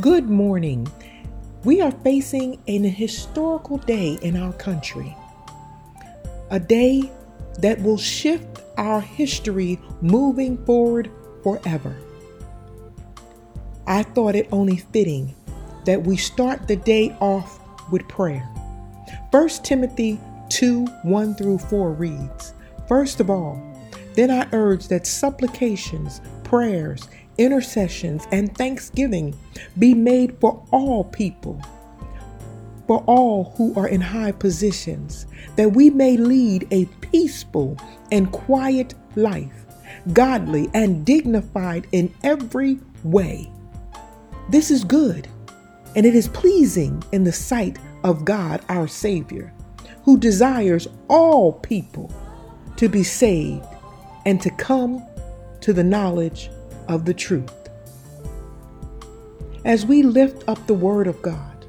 Good morning. We are facing an historical day in our country, a day that will shift our history moving forward forever. I thought it only fitting that we start the day off with prayer. 1 Timothy 2 1 through 4 reads First of all, then I urge that supplications, prayers, intercessions, and thanksgiving be made for all people, for all who are in high positions, that we may lead a peaceful and quiet life, godly and dignified in every way. This is good, and it is pleasing in the sight of God our Savior, who desires all people to be saved and to come to the knowledge of the truth. As we lift up the Word of God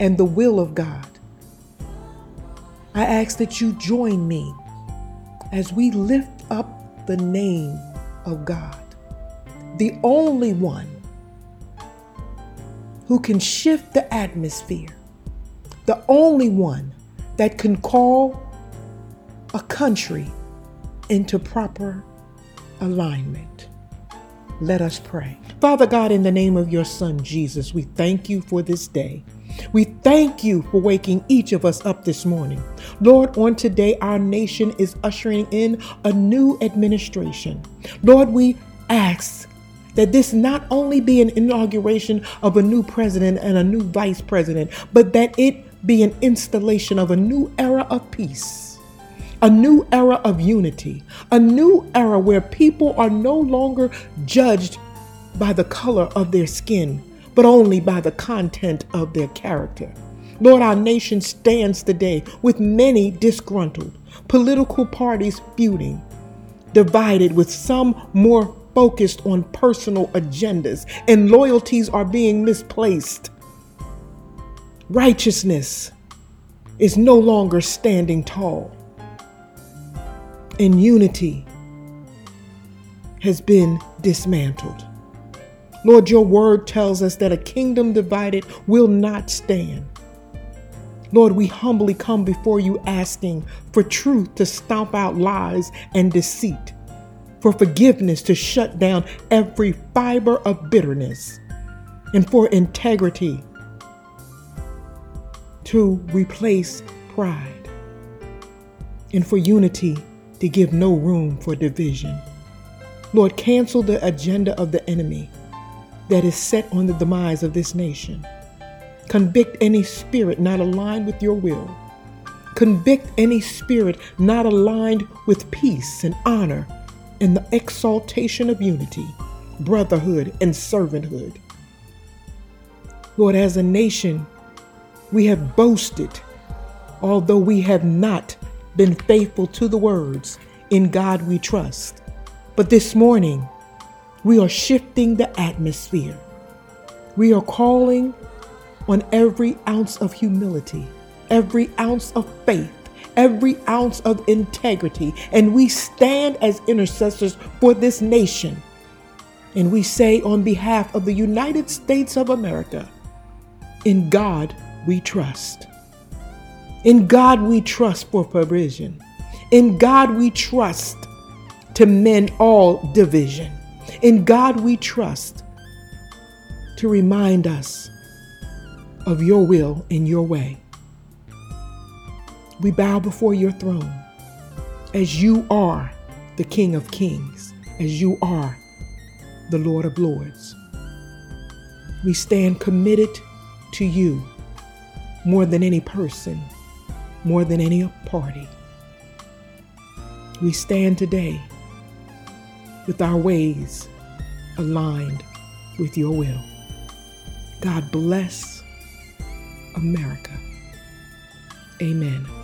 and the will of God, I ask that you join me as we lift up the name of God, the only one who can shift the atmosphere, the only one that can call a country into proper alignment. Let us pray. Father God, in the name of your Son Jesus, we thank you for this day. We thank you for waking each of us up this morning. Lord, on today, our nation is ushering in a new administration. Lord, we ask that this not only be an inauguration of a new president and a new vice president, but that it be an installation of a new era of peace a new era of unity, a new era where people are no longer judged by the color of their skin, but only by the content of their character. Lord, our nation stands today with many disgruntled, political parties feuding, divided with some more focused on personal agendas, and loyalties are being misplaced. Righteousness is no longer standing tall and unity has been dismantled. Lord, your word tells us that a kingdom divided will not stand. Lord, we humbly come before you asking for truth to stomp out lies and deceit, for forgiveness to shut down every fiber of bitterness, and for integrity to replace pride, and for unity give no room for division. Lord, cancel the agenda of the enemy that is set on the demise of this nation. Convict any spirit not aligned with your will. Convict any spirit not aligned with peace and honor and the exaltation of unity, brotherhood, and servanthood. Lord, as a nation, we have boasted, although we have not been faithful to the words, In God we trust. But this morning, we are shifting the atmosphere. We are calling on every ounce of humility, every ounce of faith, every ounce of integrity, and we stand as intercessors for this nation. And we say, on behalf of the United States of America, in God we trust. In God we trust for provision. In God we trust to mend all division. In God we trust to remind us of your will and your way. We bow before your throne as you are the King of Kings, as you are the Lord of Lords. We stand committed to you more than any person more than any party. We stand today with our ways aligned with your will. God bless America. Amen.